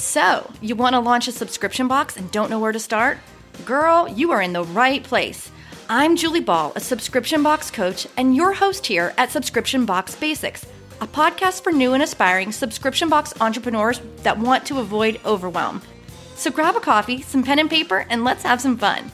So, you want to launch a subscription box and don't know where to start? Girl, you are in the right place. I'm Julie Ball, a subscription box coach, and your host here at Subscription Box Basics, a podcast for new and aspiring subscription box entrepreneurs that want to avoid overwhelm. So grab a coffee, some pen and paper, and let's have some fun.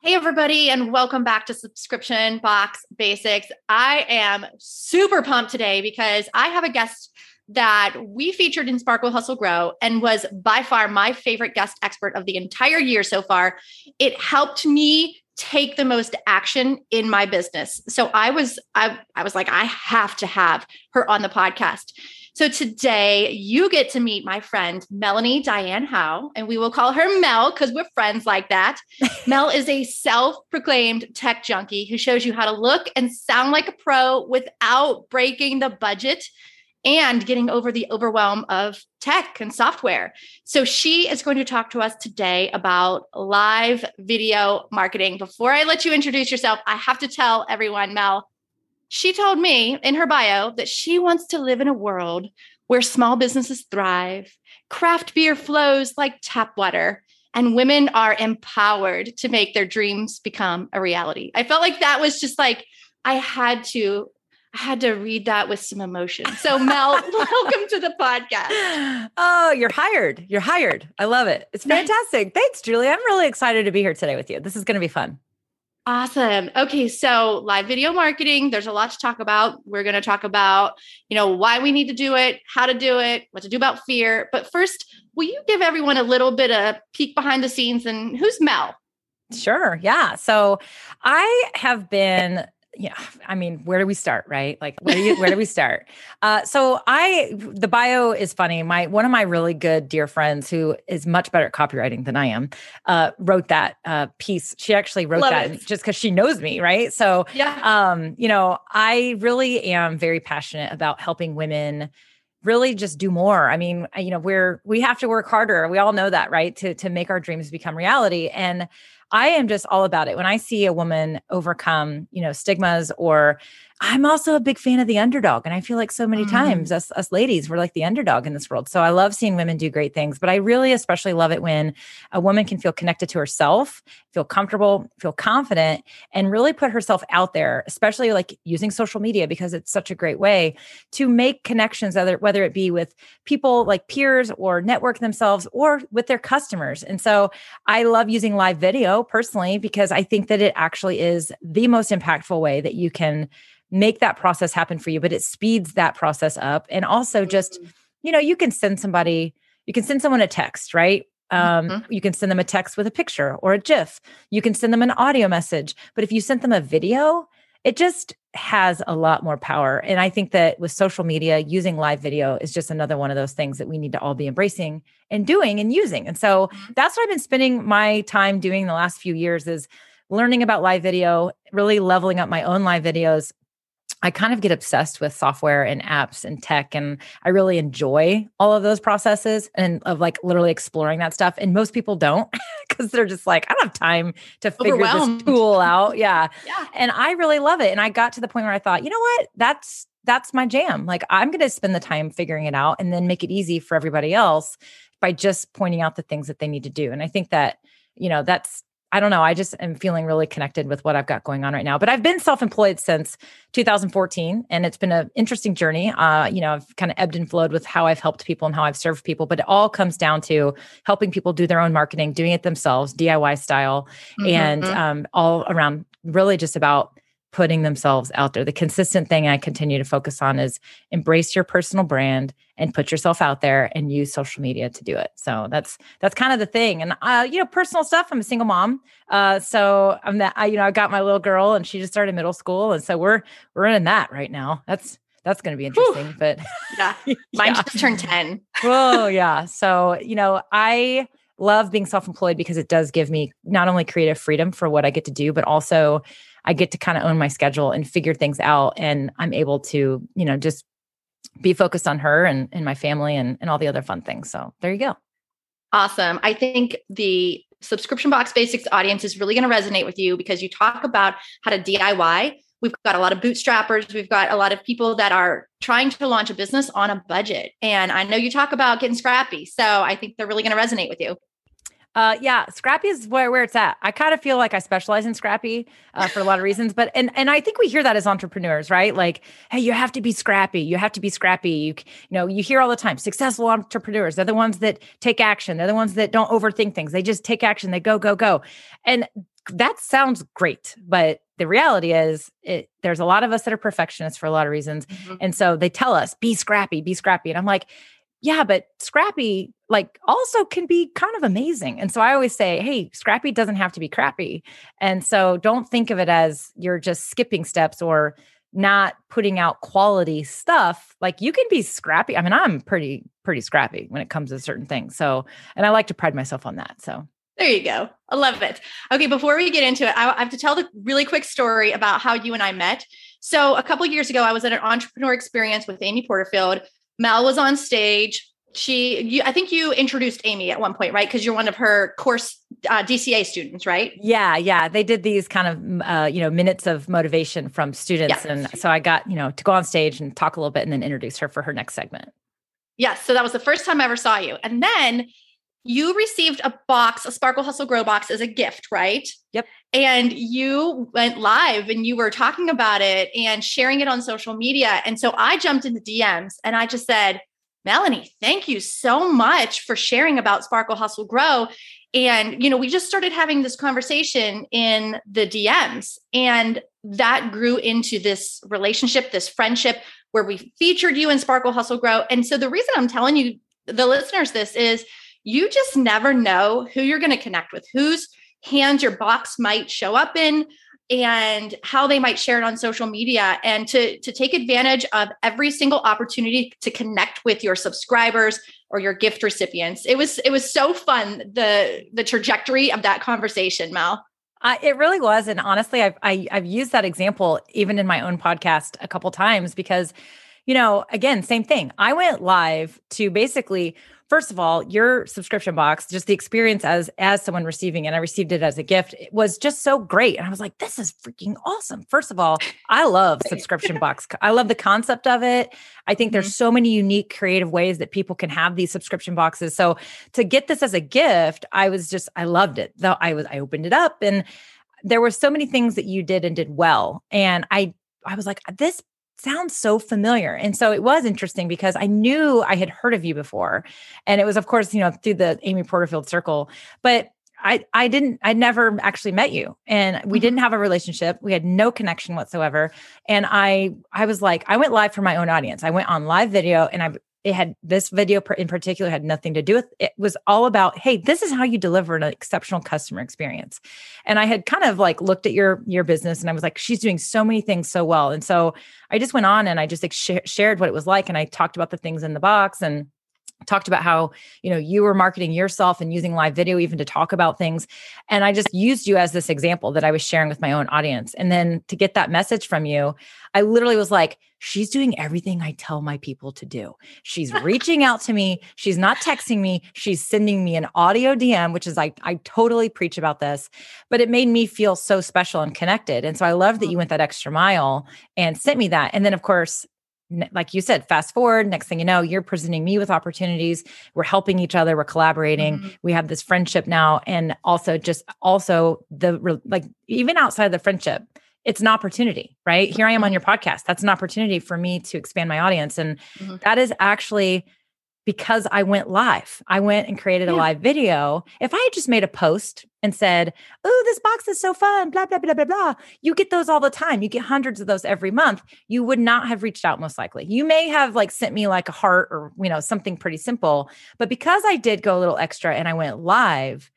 Hey, everybody, and welcome back to Subscription Box Basics. I am super pumped today because I have a guest that we featured in Sparkle Hustle Grow and was by far my favorite guest expert of the entire year so far. It helped me take the most action in my business. So I was I I was like I have to have her on the podcast. So today you get to meet my friend Melanie Diane Howe, and we will call her Mel because we're friends like that. Mel is a self-proclaimed tech junkie who shows you how to look and sound like a pro without breaking the budget and getting over the overwhelm of tech and software. So she is going to talk to us today about live video marketing. Before I let you introduce yourself, I have to tell everyone, Mel, she told me in her bio that she wants to live in a world where small businesses thrive, craft beer flows like tap water, and women are empowered to make their dreams become a reality. I felt like that was just like I had to I had to read that with some emotion. So, Mel, welcome to the podcast. Oh, you're hired. You're hired. I love it. It's fantastic. Thanks, Julie. I'm really excited to be here today with you. This is going to be fun. Awesome. Okay, so live video marketing, there's a lot to talk about. We're going to talk about, you know, why we need to do it, how to do it, what to do about fear. But first, will you give everyone a little bit of peek behind the scenes and who's Mel? Sure. Yeah. So I have been yeah i mean where do we start right like where do, you, where do we start uh, so i the bio is funny my one of my really good dear friends who is much better at copywriting than i am uh, wrote that uh, piece she actually wrote Love that it. just because she knows me right so yeah um you know i really am very passionate about helping women really just do more. I mean, you know, we're we have to work harder. We all know that, right? To to make our dreams become reality. And I am just all about it. When I see a woman overcome, you know, stigmas or I'm also a big fan of the underdog. And I feel like so many mm. times us, us ladies, we're like the underdog in this world. So I love seeing women do great things, but I really especially love it when a woman can feel connected to herself, feel comfortable, feel confident, and really put herself out there, especially like using social media because it's such a great way to make connections, whether, whether it be with people like peers or network themselves or with their customers. And so I love using live video personally because I think that it actually is the most impactful way that you can make that process happen for you, but it speeds that process up. And also just, mm-hmm. you know, you can send somebody, you can send someone a text, right? Um, mm-hmm. You can send them a text with a picture or a GIF. You can send them an audio message. But if you sent them a video, it just has a lot more power. And I think that with social media, using live video is just another one of those things that we need to all be embracing and doing and using. And so mm-hmm. that's what I've been spending my time doing the last few years is learning about live video, really leveling up my own live videos, I kind of get obsessed with software and apps and tech. And I really enjoy all of those processes and of like literally exploring that stuff. And most people don't because they're just like, I don't have time to figure this tool out. Yeah. yeah. And I really love it. And I got to the point where I thought, you know what? That's that's my jam. Like I'm going to spend the time figuring it out and then make it easy for everybody else by just pointing out the things that they need to do. And I think that, you know, that's I don't know. I just am feeling really connected with what I've got going on right now. But I've been self-employed since 2014, and it's been an interesting journey. Uh, you know, I've kind of ebbed and flowed with how I've helped people and how I've served people, but it all comes down to helping people do their own marketing, doing it themselves, DIY style, mm-hmm. and um, all around really just about putting themselves out there. The consistent thing I continue to focus on is embrace your personal brand and put yourself out there and use social media to do it. So that's that's kind of the thing. And uh, you know, personal stuff. I'm a single mom, uh, so I'm that. I you know I got my little girl and she just started middle school, and so we're we're in that right now. That's that's going to be interesting. Whew. But yeah, mine yeah. just turned ten. oh yeah. So you know I love being self-employed because it does give me not only creative freedom for what I get to do, but also I get to kind of own my schedule and figure things out. And I'm able to, you know, just be focused on her and, and my family and, and all the other fun things. So there you go. Awesome. I think the subscription box basics audience is really going to resonate with you because you talk about how to DIY We've got a lot of bootstrappers. We've got a lot of people that are trying to launch a business on a budget. And I know you talk about getting scrappy. So I think they're really going to resonate with you. Uh, yeah, Scrappy is where, where it's at. I kind of feel like I specialize in Scrappy uh, for a lot of reasons, but and and I think we hear that as entrepreneurs, right? Like, hey, you have to be scrappy. You have to be scrappy. You you know you hear all the time. Successful entrepreneurs, they're the ones that take action. They're the ones that don't overthink things. They just take action. They go go go, and that sounds great, but the reality is it, there's a lot of us that are perfectionists for a lot of reasons, mm-hmm. and so they tell us be scrappy, be scrappy, and I'm like yeah, but Scrappy like also can be kind of amazing. And so I always say, hey, Scrappy doesn't have to be crappy. And so don't think of it as you're just skipping steps or not putting out quality stuff. Like you can be scrappy. I mean, I'm pretty pretty scrappy when it comes to certain things. So, and I like to pride myself on that. So, there you go. I love it. Okay, before we get into it, I have to tell the really quick story about how you and I met. So, a couple years ago, I was at an entrepreneur experience with Amy Porterfield. Mel was on stage. She, you, I think you introduced Amy at one point, right? Because you're one of her course uh, DCA students, right? Yeah, yeah. They did these kind of, uh, you know, minutes of motivation from students, yeah. and so I got, you know, to go on stage and talk a little bit, and then introduce her for her next segment. Yes, so that was the first time I ever saw you, and then you received a box, a Sparkle Hustle Grow box as a gift, right? Yep. And you went live and you were talking about it and sharing it on social media. And so I jumped in the DMs and I just said, Melanie, thank you so much for sharing about Sparkle Hustle Grow. And, you know, we just started having this conversation in the DMs, and that grew into this relationship, this friendship where we featured you in Sparkle Hustle Grow. And so the reason I'm telling you, the listeners, this is you just never know who you're going to connect with, whose hands your box might show up in and how they might share it on social media. And to to take advantage of every single opportunity to connect with your subscribers or your gift recipients. It was it was so fun the the trajectory of that conversation mel. Uh, it really was. And honestly I've, I, have i have used that example even in my own podcast a couple times because you know again same thing. I went live to basically first of all, your subscription box, just the experience as as someone receiving it, I received it as a gift, it was just so great. And I was like, this is freaking awesome. First of all, I love subscription box. I love the concept of it. I think mm-hmm. there's so many unique creative ways that people can have these subscription boxes. So to get this as a gift, I was just I loved it. Though I was I opened it up and there were so many things that you did and did well. And I I was like, this sounds so familiar. And so it was interesting because I knew I had heard of you before. And it was, of course, you know, through the Amy Porterfield circle. But I I didn't I never actually met you and we mm-hmm. didn't have a relationship. We had no connection whatsoever. And I I was like I went live for my own audience. I went on live video and I it had this video in particular had nothing to do with it was all about hey this is how you deliver an exceptional customer experience. And i had kind of like looked at your your business and i was like she's doing so many things so well. And so i just went on and i just like sh- shared what it was like and i talked about the things in the box and talked about how you know you were marketing yourself and using live video even to talk about things. And i just used you as this example that i was sharing with my own audience. And then to get that message from you i literally was like she's doing everything i tell my people to do. She's reaching out to me. She's not texting me. She's sending me an audio dm which is like i totally preach about this but it made me feel so special and connected. And so i love that you went that extra mile and sent me that. And then of course like you said, fast forward, next thing you know, you're presenting me with opportunities. We're helping each other, we're collaborating. Mm-hmm. We have this friendship now. And also, just also the like, even outside of the friendship, it's an opportunity, right? Here I am on mm-hmm. your podcast. That's an opportunity for me to expand my audience. And mm-hmm. that is actually because I went live. I went and created a live video. If I had just made a post and said, Oh, this box is so fun, blah, blah, blah, blah, blah, you get those all the time. You get hundreds of those every month. You would not have reached out, most likely. You may have like sent me like a heart or, you know, something pretty simple. But because I did go a little extra and I went live,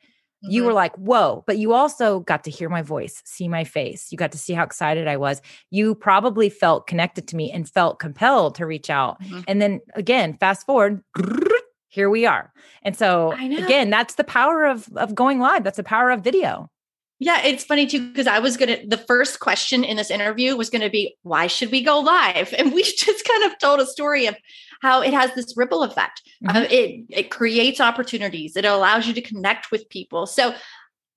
Mm-hmm. You were like, whoa, but you also got to hear my voice, see my face. You got to see how excited I was. You probably felt connected to me and felt compelled to reach out. Mm-hmm. And then again, fast forward, here we are. And so again, that's the power of of going live. That's the power of video. Yeah, it's funny too because I was gonna. The first question in this interview was going to be, "Why should we go live?" And we just kind of told a story of how it has this ripple effect. Mm-hmm. It it creates opportunities. It allows you to connect with people. So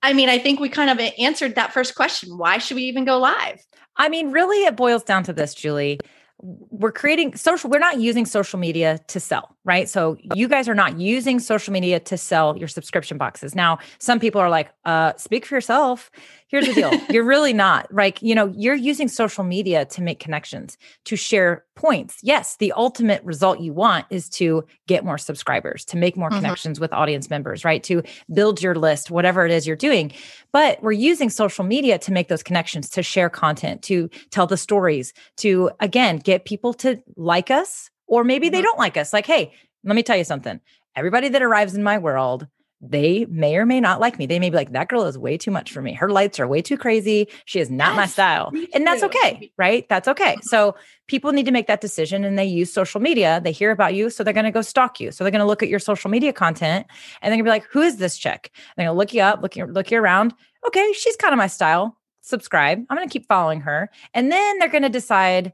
I mean, I think we kind of answered that first question. Why should we even go live? I mean, really, it boils down to this, Julie. We're creating social, we're not using social media to sell, right? So you guys are not using social media to sell your subscription boxes. Now, some people are like, uh, speak for yourself here's the deal. You're really not like you know you're using social media to make connections to share points. Yes the ultimate result you want is to get more subscribers to make more mm-hmm. connections with audience members right? To build your list whatever it is you're doing. But we're using social media to make those connections to share content to tell the stories to again get people to like us or maybe mm-hmm. they don't like us. Like hey let me tell you something. Everybody that arrives in my world they may or may not like me. They may be like, that girl is way too much for me. Her lights are way too crazy. She is not my style. And that's okay, right? That's okay. So people need to make that decision and they use social media. They hear about you. So they're going to go stalk you. So they're going to look at your social media content and they're going to be like, who is this chick? They're going to look you up, look look you around. Okay, she's kind of my style. Subscribe. I'm going to keep following her. And then they're going to decide,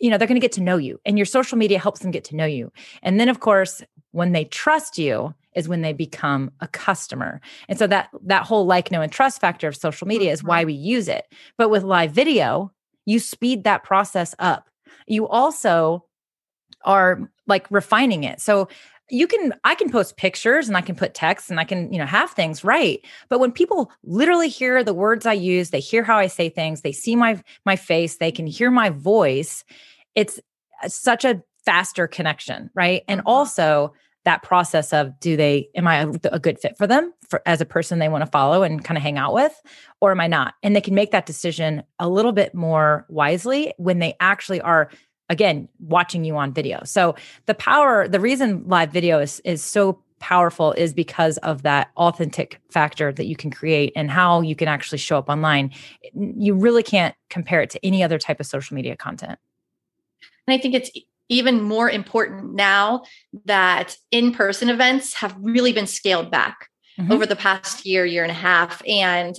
you know, they're going to get to know you and your social media helps them get to know you. And then, of course, when they trust you, is when they become a customer. And so that that whole like, know, and trust factor of social media is why mm-hmm. we use it. But with live video, you speed that process up. You also are like refining it. So you can i can post pictures and i can put text and i can you know have things right but when people literally hear the words i use they hear how i say things they see my my face they can hear my voice it's such a faster connection right and mm-hmm. also that process of do they am i a good fit for them for as a person they want to follow and kind of hang out with or am i not? And they can make that decision a little bit more wisely when they actually are again watching you on video. So the power the reason live video is is so powerful is because of that authentic factor that you can create and how you can actually show up online. You really can't compare it to any other type of social media content. And i think it's even more important now that in person events have really been scaled back mm-hmm. over the past year, year and a half. And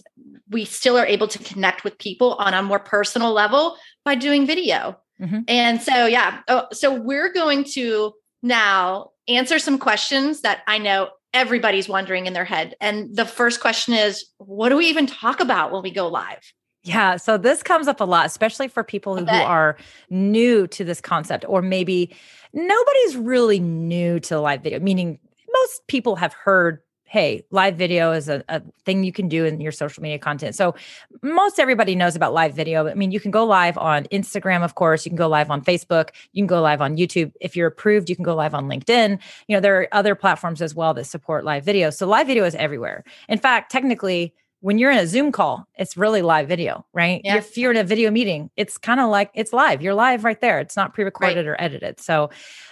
we still are able to connect with people on a more personal level by doing video. Mm-hmm. And so, yeah, oh, so we're going to now answer some questions that I know everybody's wondering in their head. And the first question is what do we even talk about when we go live? Yeah. So this comes up a lot, especially for people who, who are new to this concept, or maybe nobody's really new to live video, meaning most people have heard hey, live video is a, a, thing you can do in your social media content. So most everybody knows about live video. I mean, you can go live on Instagram, of course. You can go live on Facebook. You can go live on YouTube. If you're approved, you can go live on LinkedIn. You know, there are other platforms as well that support live video. So live video is everywhere. In fact, technically, when you're in a Zoom call, it's really live video, right? Yeah. If you're in a video meeting, it's kind of like it's live. You're live right there. It's not pre-recorded right. or edited. So,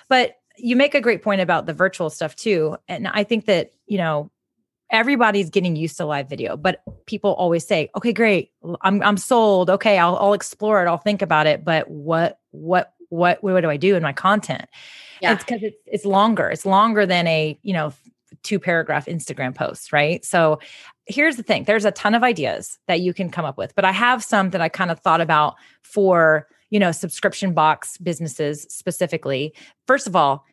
but you make a great point about the virtual stuff too. And I think that, you know, everybody's getting used to live video, but people always say, "Okay, great. I'm I'm sold. Okay, I'll I'll explore it. I'll think about it, but what what what what do I do in my content?" Yeah. It's cuz it's it's longer. It's longer than a, you know, two paragraph Instagram post, right? So here's the thing there's a ton of ideas that you can come up with, but I have some that I kind of thought about for, you know, subscription box businesses specifically. First of all,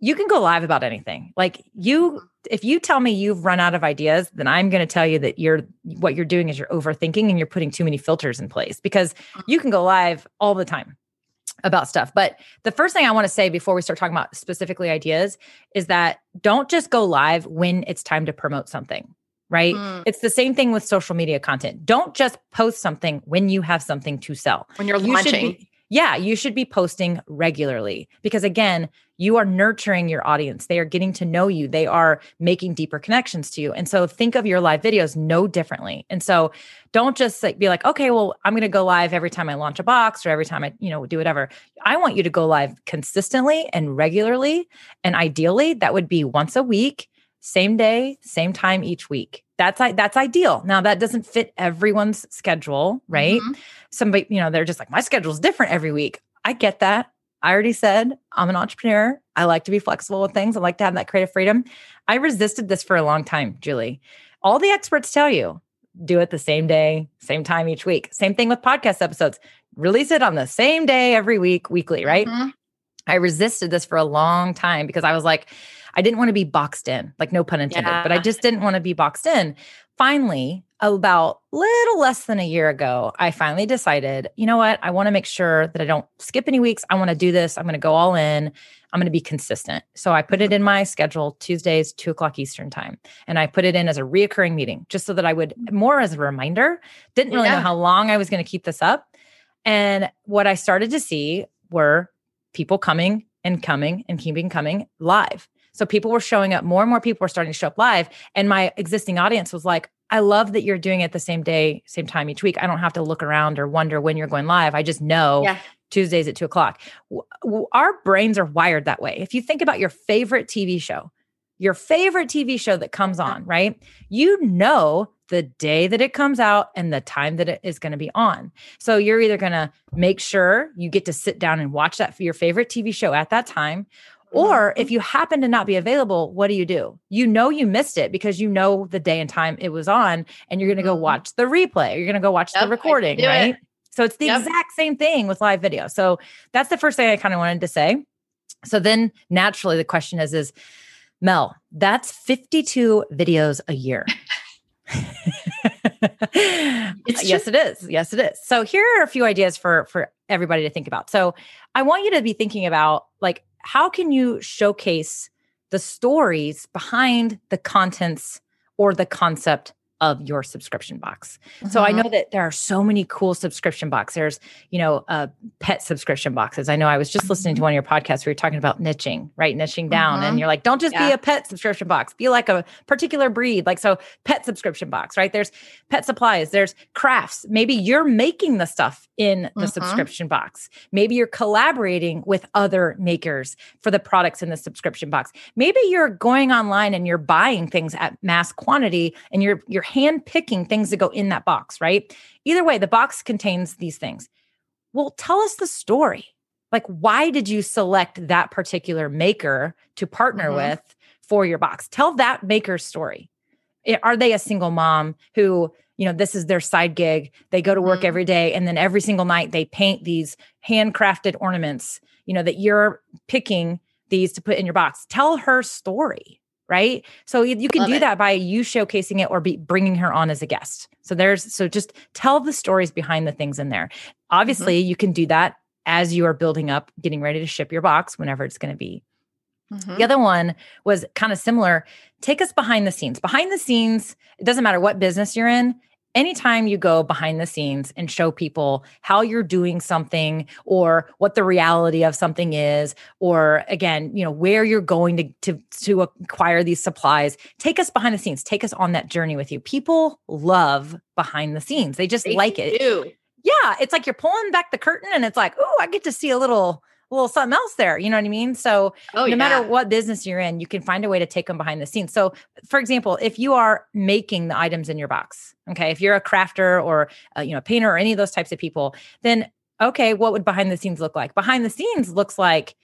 you can go live about anything. Like you if you tell me you've run out of ideas, then I'm going to tell you that you're what you're doing is you're overthinking and you're putting too many filters in place because mm. you can go live all the time about stuff. But the first thing I want to say before we start talking about specifically ideas is that don't just go live when it's time to promote something, right? Mm. It's the same thing with social media content. Don't just post something when you have something to sell. When you're you launching. Be, yeah, you should be posting regularly because again, you are nurturing your audience. They are getting to know you. They are making deeper connections to you. And so think of your live videos no differently. And so don't just like be like, okay, well, I'm going to go live every time I launch a box or every time I, you know, do whatever. I want you to go live consistently and regularly. And ideally, that would be once a week, same day, same time each week. That's that's ideal. Now that doesn't fit everyone's schedule, right? Mm-hmm. Somebody, you know, they're just like my schedule's different every week. I get that. I already said I'm an entrepreneur. I like to be flexible with things. I like to have that creative freedom. I resisted this for a long time, Julie. All the experts tell you do it the same day, same time each week. Same thing with podcast episodes. Release it on the same day every week, weekly, right? Mm-hmm. I resisted this for a long time because I was like, I didn't want to be boxed in, like no pun intended, yeah. but I just didn't want to be boxed in. Finally, about little less than a year ago, I finally decided, you know what? I want to make sure that I don't skip any weeks. I want to do this. I'm going to go all in. I'm going to be consistent. So I put it in my schedule Tuesdays, two o'clock Eastern time. And I put it in as a reoccurring meeting just so that I would mm. more as a reminder. Didn't really yeah. know how long I was going to keep this up. And what I started to see were people coming and coming and keeping coming live. So people were showing up, more and more people were starting to show up live. And my existing audience was like, I love that you're doing it the same day, same time each week. I don't have to look around or wonder when you're going live. I just know yeah. Tuesdays at two o'clock. Our brains are wired that way. If you think about your favorite TV show, your favorite TV show that comes on, right? You know the day that it comes out and the time that it is going to be on. So you're either going to make sure you get to sit down and watch that for your favorite TV show at that time, or if mm-hmm. you happen to not be available, what do you do? You know you missed it because you know the day and time it was on, and you're going to go mm-hmm. watch the replay. You're going to go watch yep, the recording, right? It. So it's the yep. exact same thing with live video. So that's the first thing I kind of wanted to say. So then naturally the question is is Mel, that's 52 videos a year. yes, it is. Yes, it is. So here are a few ideas for for everybody to think about. So I want you to be thinking about like how can you showcase the stories behind the contents or the concept of your subscription box. Mm-hmm. So I know mm-hmm. that there are so many cool subscription boxes. There's, you know, uh, pet subscription boxes. I know I was just listening to mm-hmm. one of your podcasts where you're talking about niching, right? Niching down. Mm-hmm. And you're like, don't just yeah. be a pet subscription box, be like a particular breed. Like, so pet subscription box, right? There's pet supplies, there's crafts. Maybe you're making the stuff in the mm-hmm. subscription box. Maybe you're collaborating with other makers for the products in the subscription box. Maybe you're going online and you're buying things at mass quantity and you're, you're hand picking things that go in that box, right? Either way, the box contains these things. Well, tell us the story. Like, why did you select that particular maker to partner mm-hmm. with for your box? Tell that maker's story. Are they a single mom who, you know, this is their side gig? They go to work mm-hmm. every day and then every single night they paint these handcrafted ornaments, you know, that you're picking these to put in your box. Tell her story right? So you, you can Love do it. that by you showcasing it or be bringing her on as a guest. So there's so just tell the stories behind the things in there. Obviously, mm-hmm. you can do that as you are building up, getting ready to ship your box whenever it's going to be. Mm-hmm. The other one was kind of similar. Take us behind the scenes. Behind the scenes, it doesn't matter what business you're in, anytime you go behind the scenes and show people how you're doing something or what the reality of something is or again you know where you're going to to to acquire these supplies take us behind the scenes take us on that journey with you. People love behind the scenes. They just they like do. it yeah it's like you're pulling back the curtain and it's like oh i get to see a little little something else there. You know what I mean? So oh, no yeah. matter what business you're in, you can find a way to take them behind the scenes. So, for example, if you are making the items in your box, okay, if you're a crafter or a, you know painter or any of those types of people, then okay, what would behind the scenes look like? Behind the scenes looks like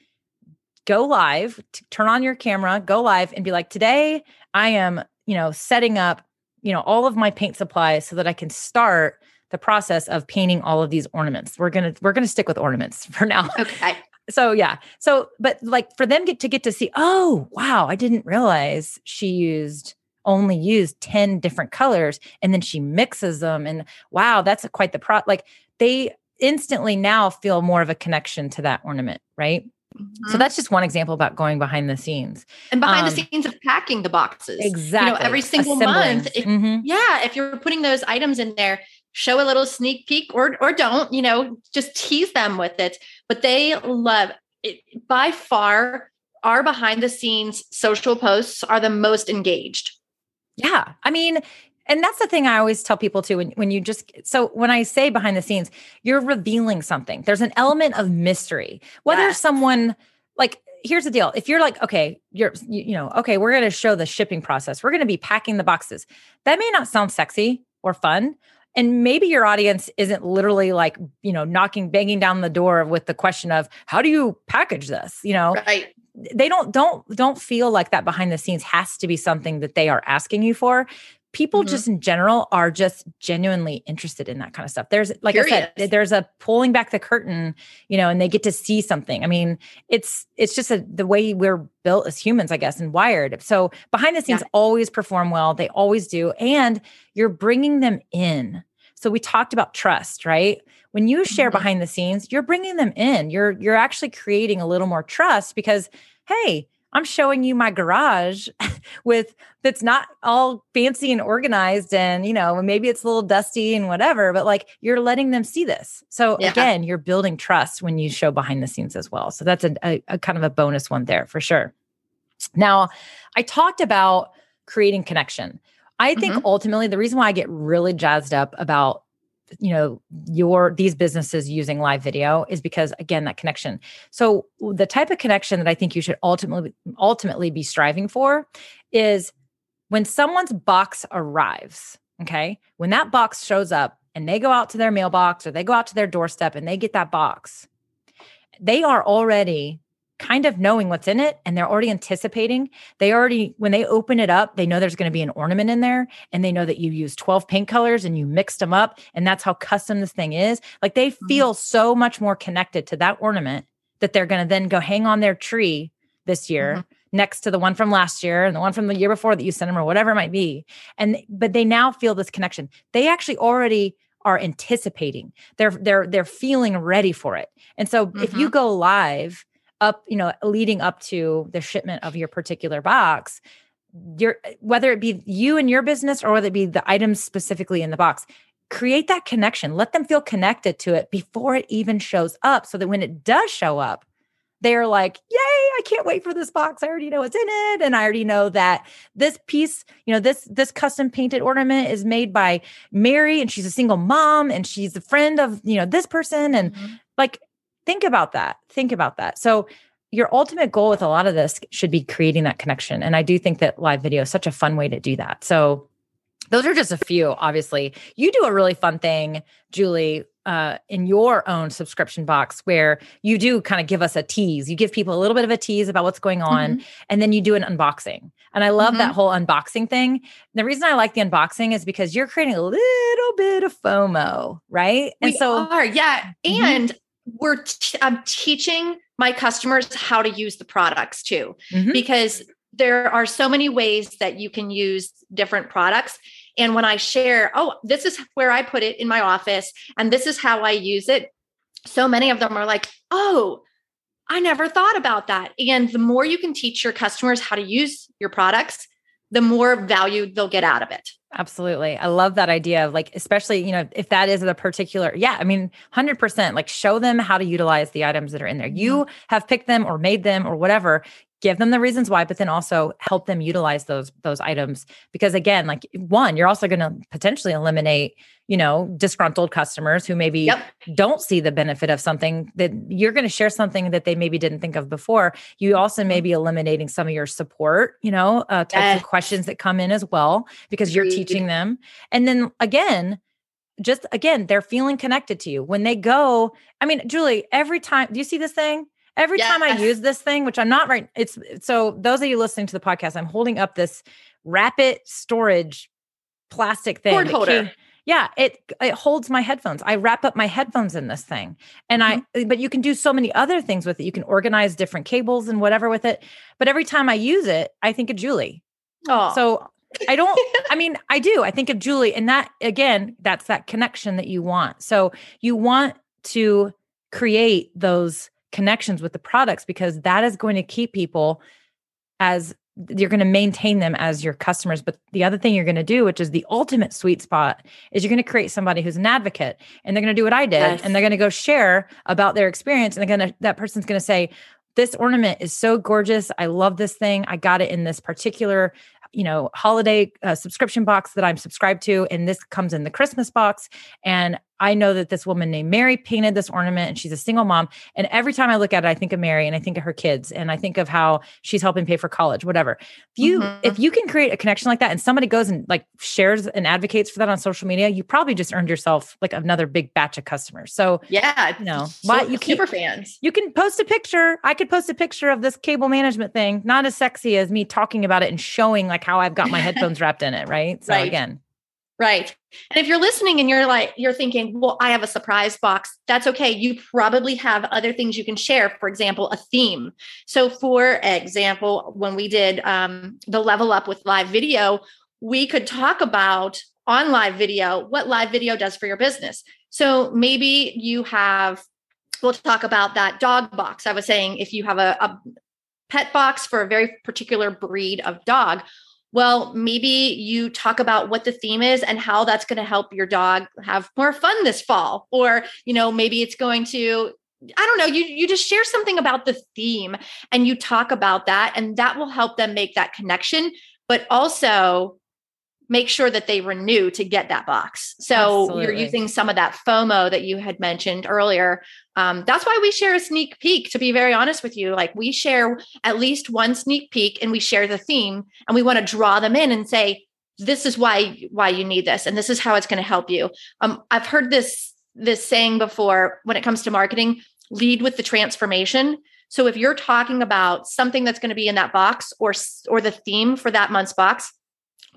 go live, t- turn on your camera, go live, and be like, today I am, you know, setting up, you know, all of my paint supplies so that I can start the process of painting all of these ornaments. We're gonna we're gonna stick with ornaments for now. Okay so yeah so but like for them get to get to see oh wow i didn't realize she used only used 10 different colors and then she mixes them and wow that's a, quite the pro like they instantly now feel more of a connection to that ornament right Mm-hmm. So that's just one example about going behind the scenes. And behind um, the scenes of packing the boxes. Exactly. You know, every single Assembling. month. If, mm-hmm. Yeah. If you're putting those items in there, show a little sneak peek or or don't, you know, just tease them with it. But they love it by far our behind the scenes social posts are the most engaged. Yeah. I mean, and that's the thing I always tell people too when, when you just so when I say behind the scenes, you're revealing something. There's an element of mystery. Whether yes. someone like here's the deal. If you're like, okay, you're you, you know, okay, we're going to show the shipping process. We're going to be packing the boxes. That may not sound sexy or fun, and maybe your audience isn't literally like you know knocking banging down the door with the question of how do you package this? You know? Right. They don't don't don't feel like that behind the scenes has to be something that they are asking you for people Mhm. just in general are just genuinely interested in that kind of stuff. There's like I said, there's a pulling back the curtain, you know, and they get to see something. I mean, it's it's just a, the way we're built as humans, I guess, and wired. So behind the scenes Yeah. always perform well. They always do, and you're bringing them in. So we talked about trust, right? When you share Mhm. behind the scenes, you're bringing them in. You're you're actually creating a little more trust because hey, I'm showing you my garage with that's not all fancy and organized and you know maybe it's a little dusty and whatever but like you're letting them see this. So Yeah. again you're building trust when you show behind the scenes as well. So that's a, a, a kind of a bonus one there for sure. Now i talked about creating connection. I think mm-hmm. ultimately the reason why i get really jazzed up about you know your these businesses using live video is because again that connection. So the type of connection that i think you should ultimately ultimately be striving for is when someone's box arrives okay? When that box shows up and they go out to their mailbox or they go out to their doorstep and they get that box they are already kind of knowing what's in it and they're already anticipating. They already when they open it up they know there's going to be an ornament in there and they know that you use 12 paint colors and you mixed them up and that's how custom this thing is. Like they mm-hmm. feel so much more connected to that ornament that they're going to then go hang on their tree this year mm-hmm. next to the one from last year and the one from the year before that you sent them or whatever it might be. And but they now feel this connection. They actually already are anticipating. They're they're they're feeling ready for it. And so if you mm-hmm. go live up you know leading up to the shipment of your particular box your whether it be you and your business or whether it be the items specifically in the box create that connection let them feel connected to it before it even shows up so that when it does show up they're like, yay, I can't wait for this box. I already know what's in it. And I already know that this piece, you know, this this custom painted ornament is made by Mary and she's a single mom and she's a friend of, you know, this person. And Mhm. like think about that. Think about that. So your ultimate goal with a lot of this should be creating that connection. And I do think that live video is such a fun way to do that. So those are just a few, obviously. You do a really fun thing, Julie, uh, in your own subscription box where you do kind of give us a tease. You give people a little bit of a tease about what's going on, Mhm. and then you do an unboxing. And I love that Mhm. whole unboxing thing. The reason I like the unboxing is because you're creating a little bit of FOMO, right? And we so, are, yeah. Mhm. And we're t- I'm teaching my customers how to use the products too, Mhm. because there are so many ways that you can use different products. And when I share, oh, this is where I put it in my office, and this is how I use it, so many of them are like, oh, I never thought about that. And the more you can teach your customers how to use your products, the more value they'll get out of it. Absolutely. I love that idea of like, especially, you know, if that is a particular, yeah, I mean, 100%, like show them how to utilize the items that are in there. You mm-hmm. have picked them or made them or whatever. Give them the reasons why, but then also help them utilize those those items because again, like one, you're also going to potentially eliminate, you know, disgruntled customers who maybe Yep. don't see the benefit of something that you're going to share something that they maybe didn't think of before. You also may be eliminating some of your support, you know, uh, types Yes. of questions that come in as well because you're teaching them. And then again, just again, they're feeling connected to you when they go. I mean, Julie, every time, do you see this thing? Every time I use this thing, which I'm not right, it's so those of you listening to the podcast, I'm holding up this rapid storage plastic thing. Cord holder. came- yeah, it it holds my headphones. I wrap up my headphones in this thing. And I Mm-hmm. but you can do so many other things with it. You can organize different cables and whatever with it. But every time I use it, I think of Julie. Oh, So I don't, I mean, I do. I think of Julie, and that again, that's that connection that you want. So you want to create those connections with the products because that is going to keep people as you're going to maintain them as your customers. But the other thing you're going to do, which is the ultimate sweet spot, is you're going to create somebody who's an advocate and they're going to do what I did Yes. and they're going to go share about their experience. And they're going to, that person's going to say, this ornament is so gorgeous. I love this thing. I got it in this particular, you know, holiday uh, subscription box that I'm subscribed to. And this comes in the Christmas box. And I know that this woman named Mary painted this ornament and she's a single mom. And every time I look at it, I think of Mary and I think of her kids and I think of how she's helping pay for college, whatever. If you mm-hmm. if you can create a connection like that and somebody goes and like shares and advocates for that on social media, you probably just earned yourself like another big batch of customers. So yeah, you know, why you super fans. You can post a picture. I could post a picture of this cable management thing, not as sexy as me talking about it and showing like how I've got my headphones wrapped in it, right? So right. again, Right. And if you're listening and you're like, you're thinking, well, I have a surprise box, that's okay. You probably have other things you can share. For example, a theme. So, for example, when we did um, the level up with live video, we could talk about on live video what live video does for your business. So, maybe you have, we'll talk about that dog box. I was saying if you have a, a pet box for a very particular breed of dog, well, maybe you talk about what the theme is and how that's going to help your dog have more fun this fall. Or, you know, maybe it's going to I don't know, you you just share something about the theme and you talk about that and that will help them make that connection, but also make sure that they renew to get that box. So Absolutely. you're using some of that FOMO that you had mentioned earlier. Um, that's why we share a sneak peek, to be very honest with you. Like we share at least one sneak peek and we share the theme and we want to draw them in and say, this is why why you need this and this is how it's going to help you. Um, I've heard this this saying before when it comes to marketing, lead with the transformation. So if you're talking about something that's going to be in that box or or the theme for that month's box,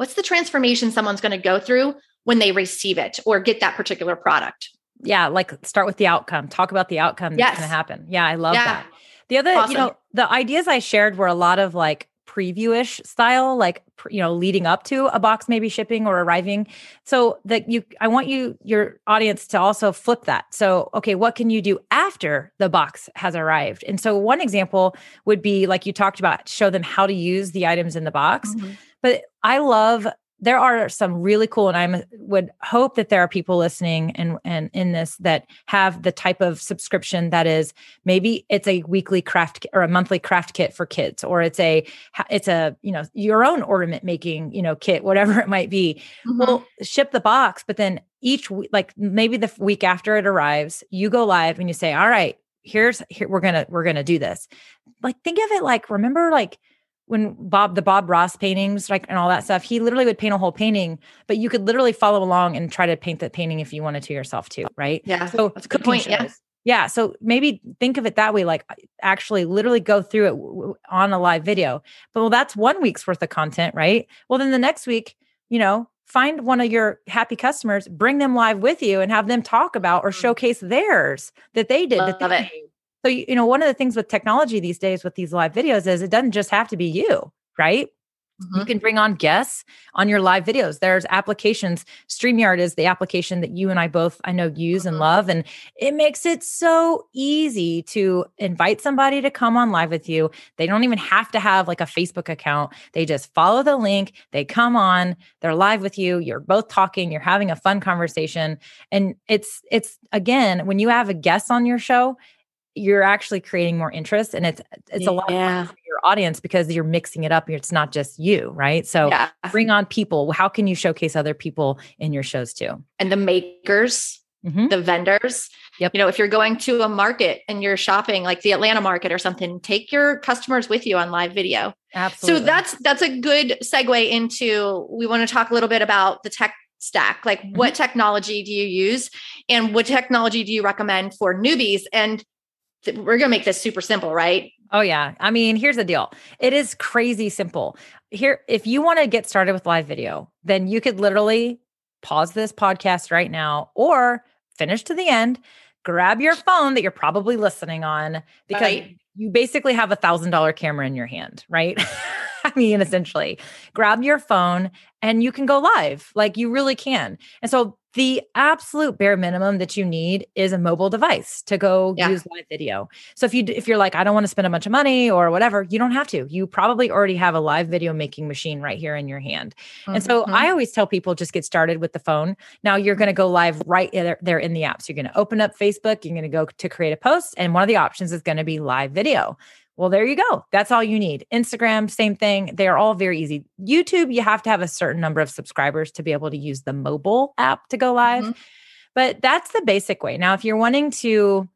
what's the transformation someone's going to go through when they receive it or get that particular product? Yeah, like start with the outcome. Talk about the outcome that's yes. going to happen. Yeah, I love yeah. that. The other, awesome. you know, the ideas I shared were a lot of like preview-ish style like you know leading up to a box maybe shipping or arriving so that you i want you your audience to also flip that so okay what can you do after the box has arrived and so one example would be like you talked about show them how to use the items in the box mm-hmm. But I love there are some really cool and i would hope that there are people listening and and in this that have the type of subscription that is maybe it's a weekly craft or a monthly craft kit for kids or it's a it's a you know your own ornament making you know kit whatever it might be mm-hmm. we'll ship the box but then each week like maybe the week after it arrives you go live and you say all right here's here we're gonna we're gonna do this like think of it like remember like when Bob the Bob Ross paintings like and all that stuff, he literally would paint a whole painting, but you could literally follow along and try to paint that painting if you wanted to yourself too, right? Yeah. So that's a good point. Shows. Yeah. Yeah. So maybe think of it that way, like actually literally go through it on a live video. But well, that's one week's worth of content, right? Well, then the next week, you know, find one of your happy customers, bring them live with you and have them talk about or mm. showcase theirs that they did. Love that they it. So, you know, one of the things with technology these days with these live videos is it doesn't just have to be you, right? Mm-hmm. You can bring on guests on your live videos. There's applications. StreamYard is the application that you and I both I know use and mm-hmm. love. And it makes it so easy to invite somebody to come on live with you. They don't even have to have like a Facebook account. They just follow the link, they come on, they're live with you, you're both talking, you're having a fun conversation. And it's it's again, when you have a guest on your show, you're actually creating more interest and it's it's a lot yeah. for your audience because you're mixing it up it's not just you right so yeah. bring on people how can you showcase other people in your shows too and the makers mm-hmm. the vendors yep. you know if you're going to a market and you're shopping like the atlanta market or something take your customers with you on live video absolutely so that's that's a good segue into we want to talk a little bit about the tech stack like mm-hmm. what technology do you use and what technology do you recommend for newbies and we're going to make this super simple, right? Oh yeah. I mean, here's the deal. It is crazy simple. Here if you want to get started with live video, then you could literally pause this podcast right now or finish to the end, grab your phone that you're probably listening on because right. you basically have a $1000 camera in your hand, right? I mean, essentially, grab your phone and you can go live. Like you really can. And so the absolute bare minimum that you need is a mobile device to go yeah. use live video. So if you if you're like I don't want to spend a bunch of money or whatever, you don't have to. You probably already have a live video making machine right here in your hand. Mm-hmm. And so I mm-hmm. always tell people just get started with the phone. Now you're going to go live right there, there in the app. So you're going to open up Facebook, you're going to go to create a post and one of the options is going to be live video. Well, there you go. That's all you need. Instagram, same thing. They are all very easy. YouTube, you have to have a certain number of subscribers to be able to use the mobile app to go live. Mm-hmm. But that's the basic way. Now, if you're wanting to,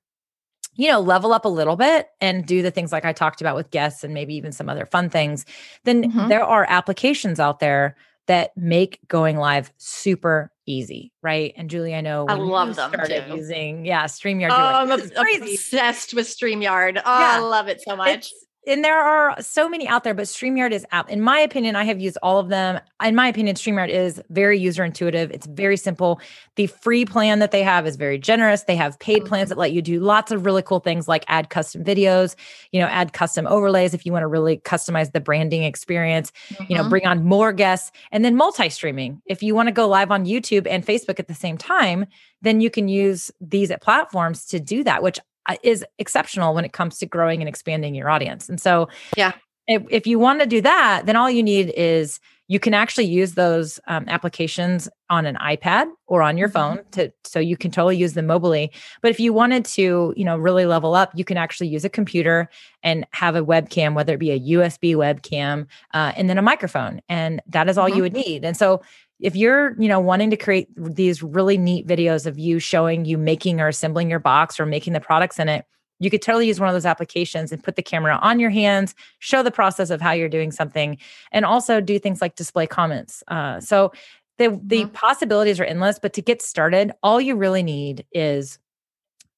you know, level up a little bit and do the things like I talked about with guests and maybe even some other fun things, then mm-hmm. there are applications out there that make going live super easy, right? And Julie, I know I love them too. using yeah StreamYard. Oh, like, I'm obsessed with StreamYard. Oh, yeah. I love it so much. It's, and there are so many out there, but StreamYard is app. In my opinion, I have used all of them. In my opinion, StreamYard is very user intuitive. It's very simple. The free plan that they have is very generous. They have paid mm-hmm. plans that let you do lots of really cool things like add custom videos, you know, add custom overlays if you want to really customize the branding experience, mm-hmm. you know, mm-hmm. bring on more guests, and then multi-streaming. If you want to go live on YouTube and Facebook at the same time, then you can use these platforms to do that, which is exceptional when it comes to growing and expanding your audience. And so, yeah, if, if you want to do that, then all you need is you can actually use those um, applications on an iPad or on your mm-hmm. phone to so you can totally use them mobily. But if you wanted to, you know, really level up, you can actually use a computer and have a webcam, whether it be a USB webcam uh, and then a microphone, and that is all mm-hmm. you would need. And so if you're you know wanting to create these really neat videos of you showing you making or assembling your box or making the products in it you could totally use one of those applications and put the camera on your hands show the process of how you're doing something and also do things like display comments uh, so the the mm-hmm. possibilities are endless but to get started all you really need is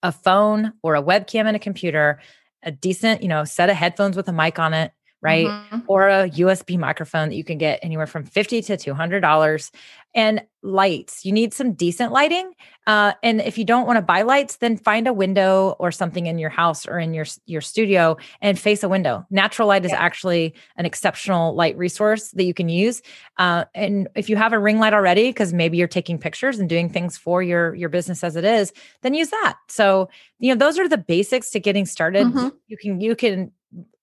a phone or a webcam and a computer a decent you know set of headphones with a mic on it right? Mm-hmm. Or a USB microphone that you can get anywhere from 50 to $200 and lights. You need some decent lighting. Uh, and if you don't want to buy lights, then find a window or something in your house or in your, your studio and face a window. Natural light is actually an exceptional light resource that you can use. Uh, and if you have a ring light already, because maybe you're taking pictures and doing things for your, your business as it is, then use that. So, you know, those are the basics to getting started. Mm-hmm. You can, you can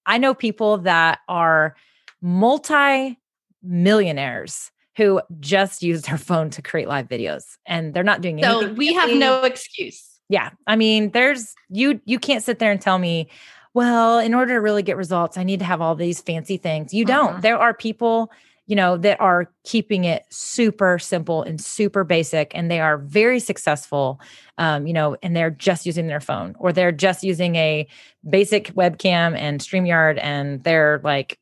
I know people that are multi millionaires who just use their phone to create live videos and they're not doing anything. So we have no excuse. Yeah. I mean, there's you you can't sit there and tell me, well, in order to really get results, I need to have all these fancy things. You don't. Uh-huh. There are people you know, that are keeping it super simple and super basic, and they are very successful, um, you know, and they're just using their phone or they're just using a basic webcam and StreamYard, and they're like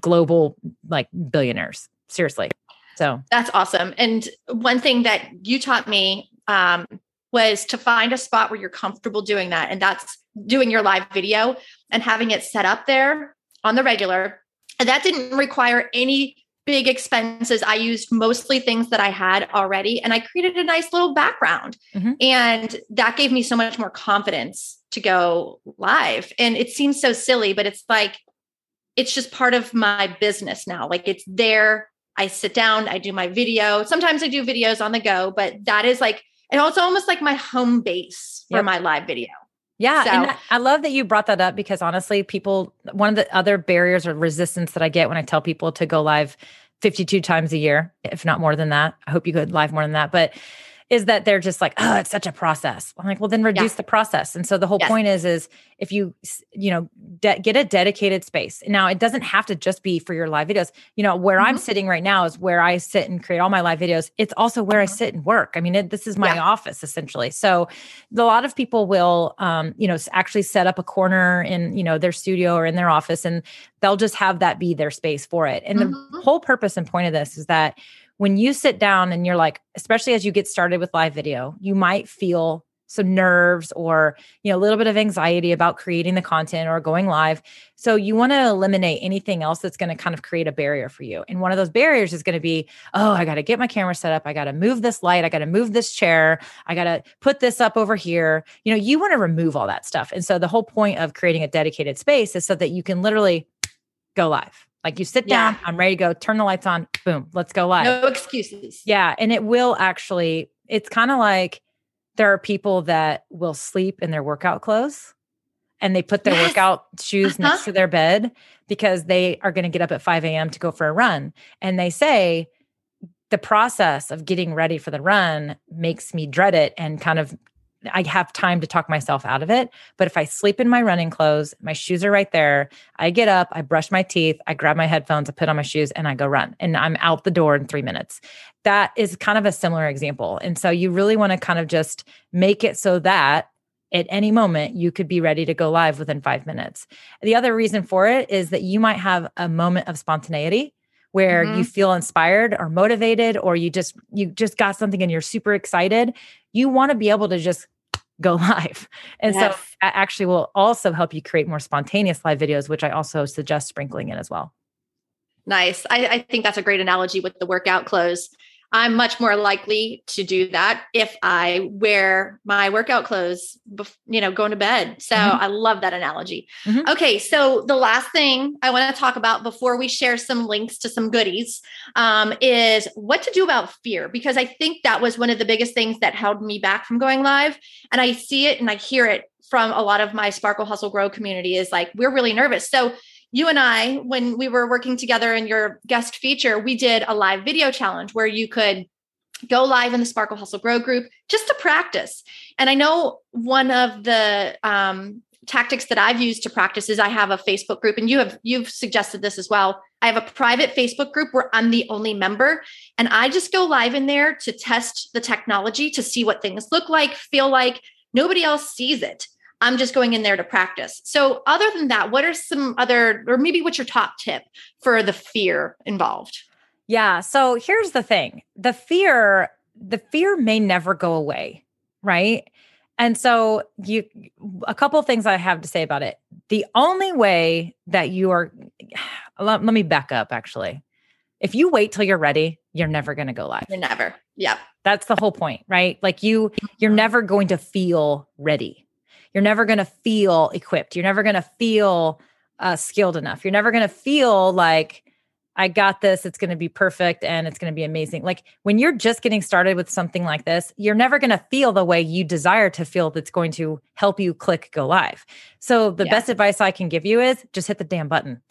global, like billionaires. Seriously. So that's awesome. And one thing that you taught me um, was to find a spot where you're comfortable doing that. And that's doing your live video and having it set up there on the regular. And that didn't require any big expenses. I used mostly things that I had already and I created a nice little background. Mm-hmm. And that gave me so much more confidence to go live. And it seems so silly, but it's like, it's just part of my business now. Like it's there. I sit down, I do my video. Sometimes I do videos on the go, but that is like, and it's almost like my home base for yep. my live video. Yeah. So, and I love that you brought that up because honestly, people, one of the other barriers or resistance that I get when I tell people to go live 52 times a year, if not more than that. I hope you go live more than that. But is that they're just like, oh, it's such a process. I'm like, well, then reduce yeah. the process. And so the whole yes. point is, is if you, you know, de- get a dedicated space. Now, it doesn't have to just be for your live videos. You know, where mm-hmm. I'm sitting right now is where I sit and create all my live videos. It's also where mm-hmm. I sit and work. I mean, it, this is my yeah. office essentially. So a lot of people will, um, you know, actually set up a corner in, you know, their studio or in their office, and they'll just have that be their space for it. And mm-hmm. the whole purpose and point of this is that when you sit down and you're like, especially as you get started with live video, you might feel some nerves or you know a little bit of anxiety about creating the content or going live. So you want to eliminate anything else that's going to kind of create a barrier for you. And one of those barriers is going to be oh i got to get my camera set up. I got to move this light. I got to move this chair. I got to put this up over here. You know you want to remove all that stuff. And so the whole point of creating a dedicated space is so that you can literally go live like you sit down, yeah. I'm ready to go, turn the lights on, boom, let's go live. No excuses. Yeah. And it will actually, it's kind of like there are people that will sleep in their workout clothes and they put their yes. workout shoes uh-huh. next to their bed because they are going to get up at 5 a.m. to go for a run. And they say, the process of getting ready for the run makes me dread it and kind of I have time to talk myself out of it. But if I sleep in my running clothes, my shoes are right there. I get up, I brush my teeth, I grab my headphones, I put on my shoes, and I go run. And I'm out the door in three minutes. That is kind of a similar example. And so you really want to kind of just make it so that at any moment you could be ready to go live within five minutes. The other reason for it is that you might have a moment of spontaneity where mm-hmm. you feel inspired or motivated or you just you just got something and you're super excited you want to be able to just go live. And yes. so that actually will also help you create more spontaneous live videos which i also suggest sprinkling in as well. Nice. I, I think that's a great analogy with the workout clothes I'm much more likely to do that if I wear my workout clothes, you know, going to bed. So mm-hmm. I love that analogy. Mm-hmm. Okay. So the last thing I want to talk about before we share some links to some goodies um, is what to do about fear, because I think that was one of the biggest things that held me back from going live. And I see it and I hear it from a lot of my Sparkle Hustle Grow community is like, we're really nervous. So you and I, when we were working together in your guest feature, we did a live video challenge where you could go live in the Sparkle Hustle Grow group just to practice. And I know one of the um, tactics that I've used to practice is I have a Facebook group, and you have you've suggested this as well. I have a private Facebook group where I'm the only member, and I just go live in there to test the technology to see what things look like, feel like. Nobody else sees it. I'm just going in there to practice. So, other than that, what are some other, or maybe what's your top tip for the fear involved? Yeah. So, here's the thing the fear, the fear may never go away, right? And so, you, a couple of things I have to say about it. The only way that you are, let, let me back up actually. If you wait till you're ready, you're never going to go live. You're never. Yeah. That's the whole point, right? Like you, you're never going to feel ready you're never going to feel equipped. You're never going to feel uh, skilled enough. You're never going to feel like, I got this. It's going to be perfect and it's going to be amazing. Like when you're just getting started with something like this, you're never going to feel the way you desire to feel that's going to help you click go live. So the yeah. best advice I can give you is just hit the damn button.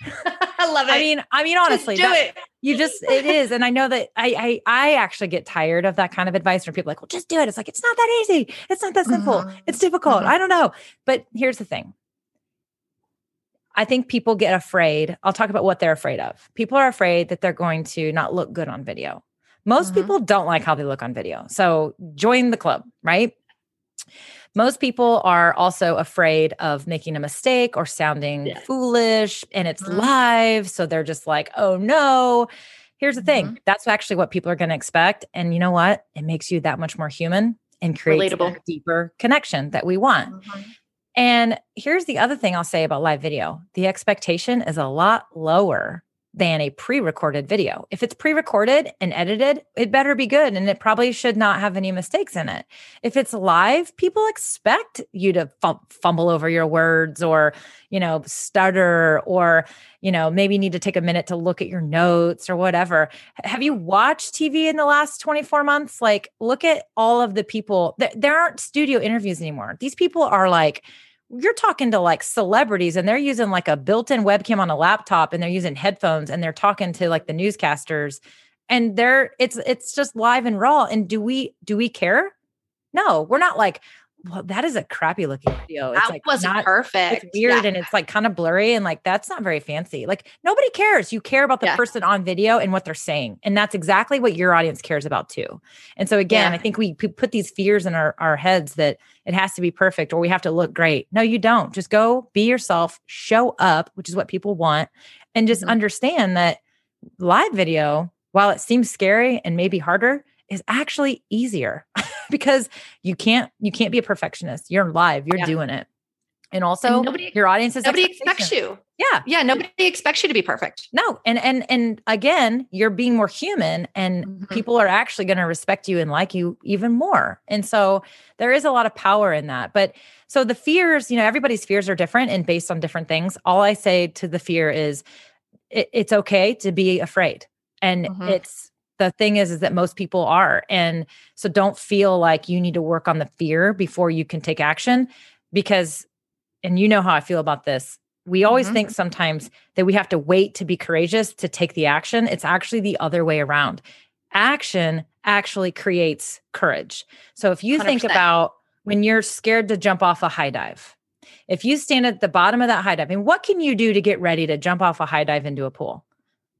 I love it. I mean, I mean, honestly, just do that, it. You just it is, and I know that I, I I actually get tired of that kind of advice from people like, well, just do it. It's like it's not that easy. It's not that simple. Mm-hmm. It's difficult. Mm-hmm. I don't know. But here's the thing. I think people get afraid. I'll talk about what they're afraid of. People are afraid that they're going to not look good on video. Most mm-hmm. people don't like how they look on video. So join the club, right? Most people are also afraid of making a mistake or sounding yeah. foolish and it's mm-hmm. live. So they're just like, oh no. Here's the thing mm-hmm. that's actually what people are going to expect. And you know what? It makes you that much more human and creates a deeper connection that we want. Mm-hmm. And here's the other thing I'll say about live video the expectation is a lot lower than a pre recorded video. If it's pre recorded and edited, it better be good and it probably should not have any mistakes in it. If it's live, people expect you to fumble over your words or, you know, stutter or, you know, maybe need to take a minute to look at your notes or whatever. Have you watched TV in the last 24 months? Like, look at all of the people. Th- there aren't studio interviews anymore. These people are like, you're talking to like celebrities and they're using like a built-in webcam on a laptop and they're using headphones and they're talking to like the newscasters and they're it's it's just live and raw and do we do we care? No we're not like well, that is a crappy looking video. It's that like was not perfect. It's weird yeah. and it's like kind of blurry and like that's not very fancy. Like nobody cares. You care about the yeah. person on video and what they're saying. And that's exactly what your audience cares about too. And so again, yeah. I think we put these fears in our, our heads that it has to be perfect or we have to look great. No, you don't. Just go be yourself, show up, which is what people want, and just mm-hmm. understand that live video, while it seems scary and maybe harder, is actually easier because you can't you can't be a perfectionist. You're live, you're yeah. doing it. And also and nobody, your audience is nobody expects you. Yeah. Yeah. Nobody expects you to be perfect. No. And and and again, you're being more human and mm-hmm. people are actually going to respect you and like you even more. And so there is a lot of power in that. But so the fears, you know, everybody's fears are different and based on different things. All I say to the fear is it, it's okay to be afraid. And mm-hmm. it's the thing is is that most people are and so don't feel like you need to work on the fear before you can take action because and you know how I feel about this we always mm-hmm. think sometimes that we have to wait to be courageous to take the action it's actually the other way around action actually creates courage. So if you 100%. think about when you're scared to jump off a high dive, if you stand at the bottom of that high dive, and what can you do to get ready to jump off a high dive into a pool?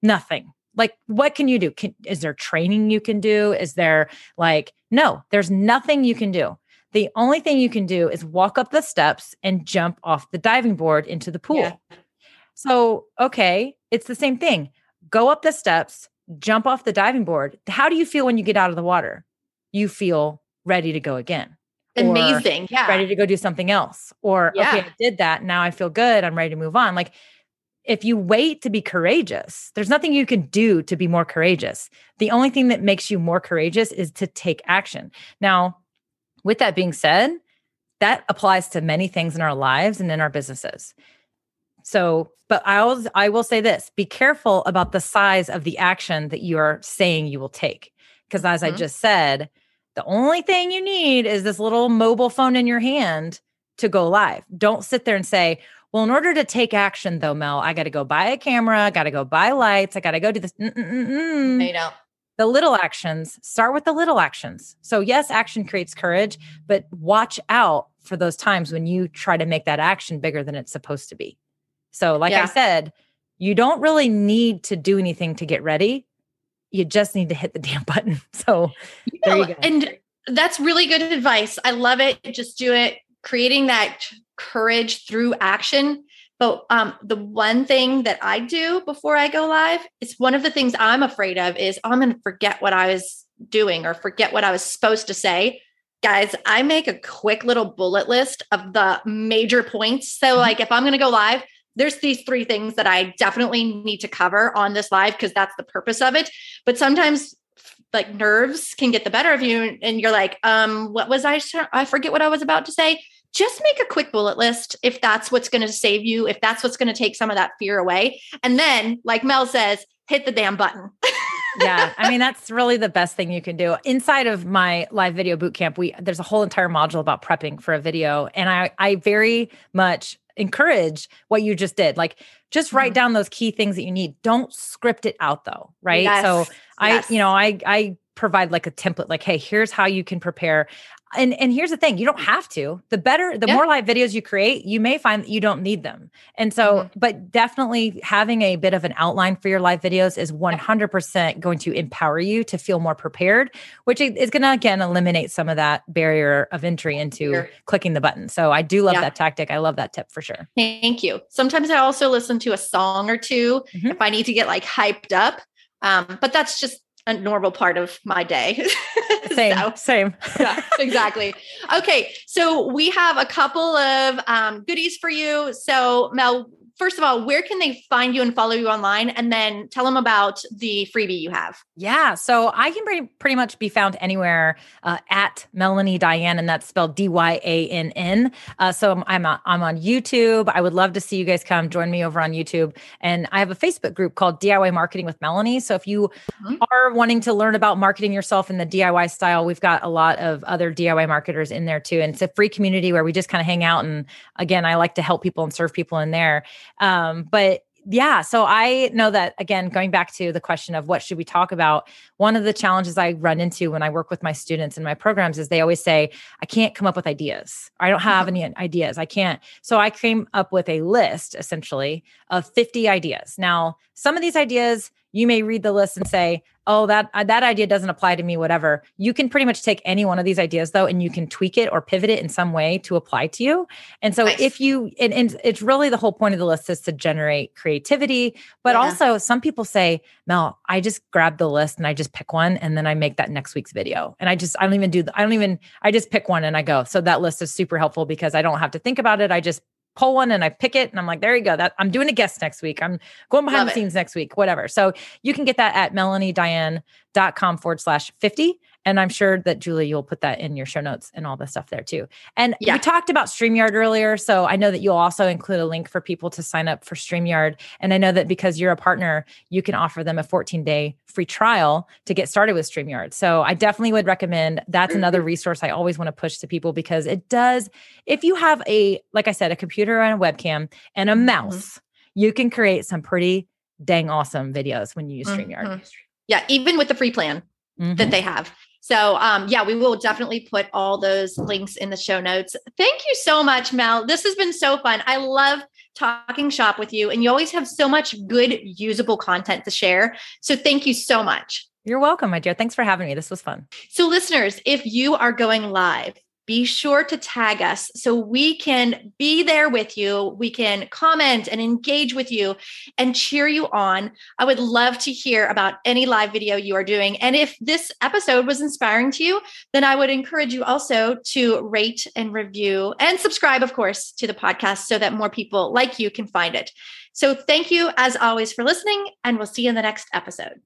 Nothing. Like, what can you do? Can, is there training you can do? Is there like, no, there's nothing you can do. The only thing you can do is walk up the steps and jump off the diving board into the pool. Yeah. So, okay, it's the same thing. Go up the steps, jump off the diving board. How do you feel when you get out of the water? You feel ready to go again. Amazing. Yeah. Ready to go do something else. Or, okay, I did that. Now I feel good. I'm ready to move on. Like, if you wait to be courageous, there's nothing you can do to be more courageous. The only thing that makes you more courageous is to take action. Now, with that being said, that applies to many things in our lives and in our businesses. So, but I will I will say this, be careful about the size of the action that you are saying you will take. Because as I Mhm. just said, the only thing you need is this little mobile phone in your hand to go live. Don't sit there and say, well, in order to take action though, Mel, I got to go buy a camera, I got to go buy lights, I got to go do this. Mm-mm-mm-mm know. the little actions start with the little actions so yes action creates courage but watch out for those times when you try to make that action bigger than it's supposed to be so like i said you don't really need to do anything to get ready you just need to hit the damn button so there you No, go. And that's really good advice. I love it. Just do it. Creating that courage through action. But um, the one thing that I do before I go live is one of the things I'm afraid of is oh, I'm going to forget what I was doing or forget what I was supposed to say. Guys, I make a quick little bullet list of the major points. So, Mhm. like, if I'm going to go live, there's these three things that I definitely need to cover on this live because that's the purpose of it. But sometimes like nerves can get the better of you and you're like um what was i i forget what i was about to say. Just make a quick bullet list if that's what's going to save you if that's what's going to take some of that fear away. And then like mel says hit the damn button. Yeah i mean that's really the best thing you can do. Inside of my live video boot camp we there's a whole entire module about prepping for a video and i i very much encourage what you just did like just write Mhm. down those key things that you need don't script it out though right so I, yes. you know, I I provide like a template, like, hey, here's how you can prepare. And and here's the thing, you don't have to. The better, the Yeah. more live videos you create, you may find that you don't need them. And so, Mm-hmm. but definitely having a bit of an outline for your live videos is 100% going to empower you to feel more prepared, which is going to again eliminate some of that barrier of entry into Sure. clicking the button. So I do love Yeah. that tactic. I love that tip for sure. thank you sometimes i also listen to a song or 2 Mhm. if i need to get like hyped up um but that's just a normal part of my day Same, So- same. yeah, exactly. Okay, so we have a couple of um, goodies for you. So, Mel, first of all, where can they find you and follow you online? And then tell them about the freebie you have. Yeah. So I can pretty, pretty much be found anywhere uh, at Melanie Dyann, and that's spelled D Y A N N. Uh, so I'm, I'm, on- I'm on YouTube. I would love to see you guys come join me over on YouTube. And I have a Facebook group called DIY Marketing with Melanie. So if you Mhm. are wanting to learn about marketing yourself in the DIY style, we've got a lot of other DIY marketers in there too. And it's a free community where we just kind of hang out. And again, I like to help people and serve people in there. Um, but yeah, so I know that again, going back to the question of what should we talk about, one of the challenges I run into when I work with my students in my programs is they always say, I can't come up with ideas. I don't have any ideas. I can't. So I came up with a list essentially of 50 ideas. Now, some of these ideas, you may read the list and say, "Oh, that uh, that idea doesn't apply to me whatever." You can pretty much take any one of these ideas though and you can tweak it or pivot it in some way to apply to you. And so Nice. if you and, and it's really the whole point of the list is to generate creativity, but Yeah. also some people say, "Mel, I just grab the list and I just pick one and then I make that next week's video." And I just I don't even do the, I don't even I just pick one and I go. So that list is super helpful because I don't have to think about it. I just pull one and I pick it and I'm like, there you go. That I'm doing a guest next week. I'm going behind Love the it. scenes next week, whatever. So you can get that at melaniedyann.com forward slash 50. And I'm sure that Julie, you'll put that in your show notes and all the stuff there too. And Yeah. we talked about StreamYard earlier. So I know that you'll also include a link for people to sign up for StreamYard. And I know that because you're a partner, you can offer them a 14 day free trial to get started with StreamYard. So I definitely would recommend that's another resource I always want to push to people because it does, if you have a, like I said, a computer and a webcam and a mouse, you can create some pretty dang awesome videos when you use StreamYard. Mhm. Yeah, even with the free plan. mm-hmm. that they have. So, um, yeah, we will definitely put all those links in the show notes. Thank you so much, Mel. This has been so fun. I love talking shop with you, and you always have so much good, usable content to share. So, thank you so much. You're welcome, my dear. Thanks for having me. This was fun. So, listeners, if you are going live, be sure to tag us so we can be there with you. We can comment and engage with you and cheer you on. I would love to hear about any live video you are doing. And if this episode was inspiring to you, then I would encourage you also to rate and review and subscribe, of course, to the podcast so that more people like you can find it. So thank you, as always, for listening, and we'll see you in the next episode.